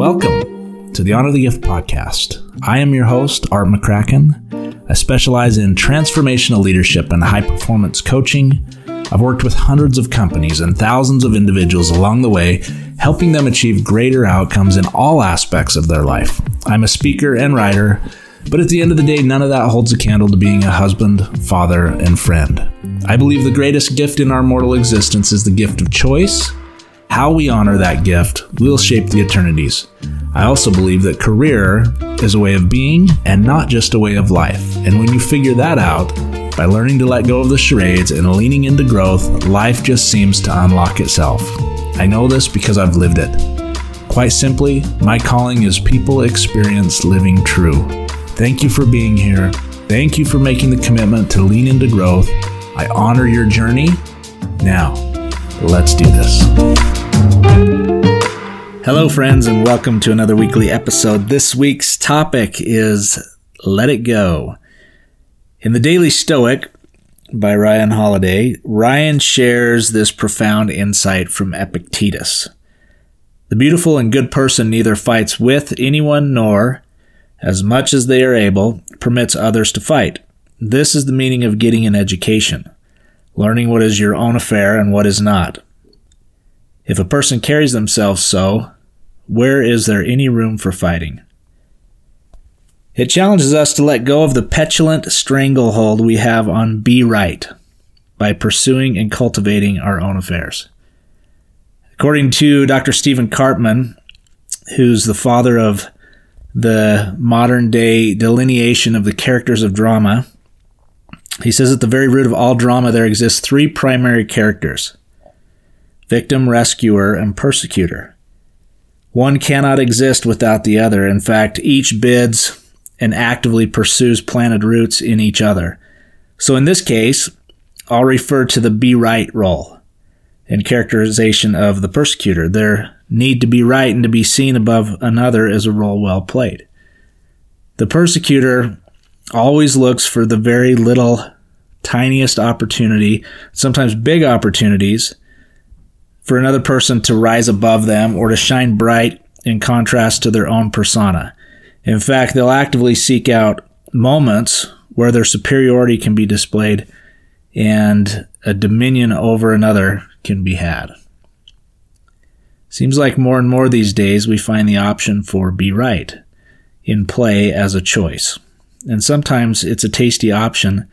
Welcome to the Honor the Gift podcast. I am your host, Art McCracken. I specialize in transformational leadership and high performance coaching. I've worked with hundreds of companies and thousands of individuals along the way, helping them achieve greater outcomes in all aspects of their life. I'm a speaker and writer, but at the end of the day, none of that holds a candle to being a husband, father, and friend. I believe the greatest gift in our mortal existence is the gift of choice how we honor that gift will shape the eternities. I also believe that career is a way of being and not just a way of life. And when you figure that out, by learning to let go of the charades and leaning into growth, life just seems to unlock itself. I know this because I've lived it. Quite simply, my calling is people experience living true. Thank you for being here. Thank you for making the commitment to lean into growth. I honor your journey. Now, let's do this. Hello, friends, and welcome to another weekly episode. This week's topic is Let It Go. In The Daily Stoic by Ryan Holiday, Ryan shares this profound insight from Epictetus. The beautiful and good person neither fights with anyone nor, as much as they are able, permits others to fight. This is the meaning of getting an education, learning what is your own affair and what is not. If a person carries themselves so, where is there any room for fighting? It challenges us to let go of the petulant stranglehold we have on be right by pursuing and cultivating our own affairs. According to Dr. Stephen Karpman, who's the father of the modern day delineation of the characters of drama, he says at the very root of all drama there exist three primary characters victim, rescuer, and persecutor. One cannot exist without the other. In fact, each bids and actively pursues planted roots in each other. So in this case, I'll refer to the be right role in characterization of the persecutor. Their need to be right and to be seen above another is a role well played. The persecutor always looks for the very little, tiniest opportunity, sometimes big opportunities, for another person to rise above them or to shine bright in contrast to their own persona. In fact, they'll actively seek out moments where their superiority can be displayed and a dominion over another can be had. Seems like more and more these days we find the option for be right in play as a choice. And sometimes it's a tasty option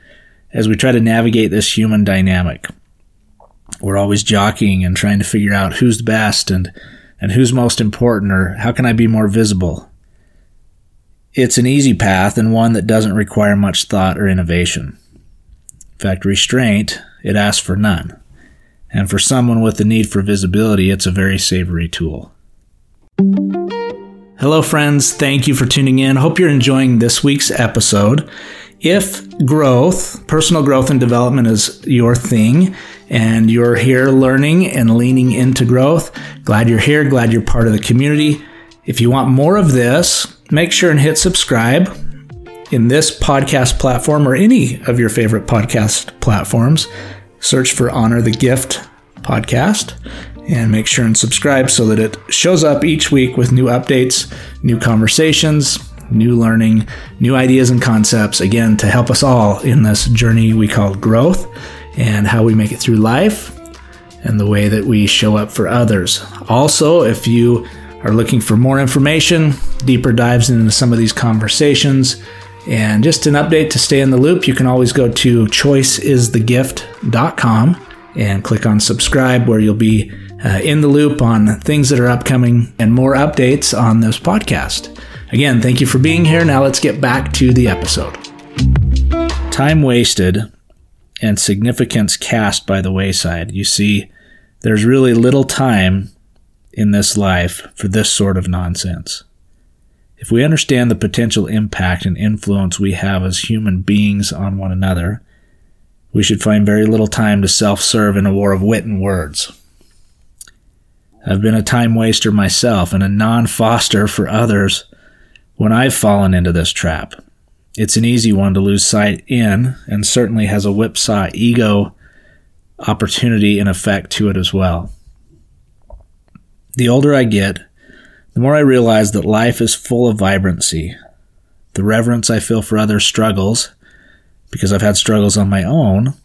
as we try to navigate this human dynamic we're always jockeying and trying to figure out who's the best and and who's most important or how can I be more visible. It's an easy path and one that doesn't require much thought or innovation. In fact, restraint, it asks for none. And for someone with the need for visibility, it's a very savory tool. Hello, friends. Thank you for tuning in. Hope you're enjoying this week's episode. If growth, personal growth and development is your thing, and you're here learning and leaning into growth. Glad you're here. Glad you're part of the community. If you want more of this, make sure and hit subscribe in this podcast platform or any of your favorite podcast platforms. Search for Honor the Gift podcast and make sure and subscribe so that it shows up each week with new updates, new conversations, new learning, new ideas and concepts, again, to help us all in this journey we call growth and how we make it through life and the way that we show up for others. Also, if you are looking for more information, deeper dives into some of these conversations, and just an update to stay in the loop, you can always go to choiceisthegift.com and click on subscribe, where you'll be uh, in the loop on things that are upcoming and more updates on this podcast. Again, thank you for being here. Now let's get back to the episode. Time wasted and significance cast by the wayside. You see, there's really little time in this life for this sort of nonsense. If we understand the potential impact and influence we have as human beings on one another, we should find very little time to self serve in a war of wit and words. I've been a time waster myself and a non foster for others when I've fallen into this trap. It's an easy one to lose sight in, and certainly has a whipsaw ego opportunity and effect to it as well. The older I get, the more I realize that life is full of vibrancy. The reverence I feel for others' struggles, because I've had struggles on my own,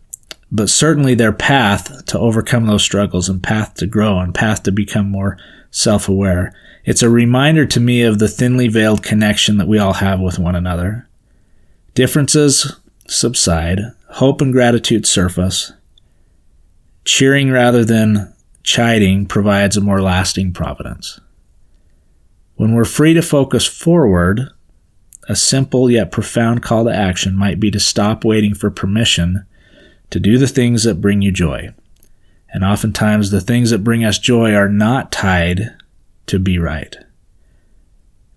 but certainly their path to overcome those struggles and path to grow and path to become more self aware. It's a reminder to me of the thinly veiled connection that we all have with one another. Differences subside, hope and gratitude surface. Cheering rather than chiding provides a more lasting providence. When we're free to focus forward, a simple yet profound call to action might be to stop waiting for permission to do the things that bring you joy. And oftentimes, the things that bring us joy are not tied to be right.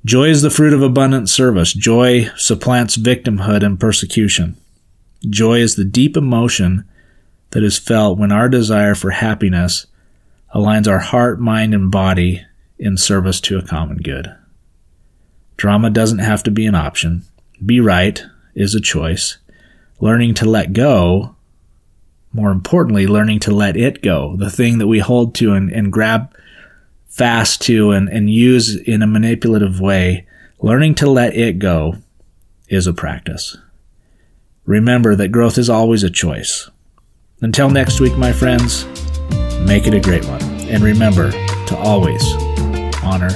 Joy is the fruit of abundant service. Joy supplants victimhood and persecution. Joy is the deep emotion that is felt when our desire for happiness aligns our heart, mind, and body in service to a common good. Drama doesn't have to be an option. Be right is a choice. Learning to let go, more importantly, learning to let it go, the thing that we hold to and, and grab fast to and, and use in a manipulative way, learning to let it go is a practice. Remember that growth is always a choice. Until next week, my friends, make it a great one. And remember to always honor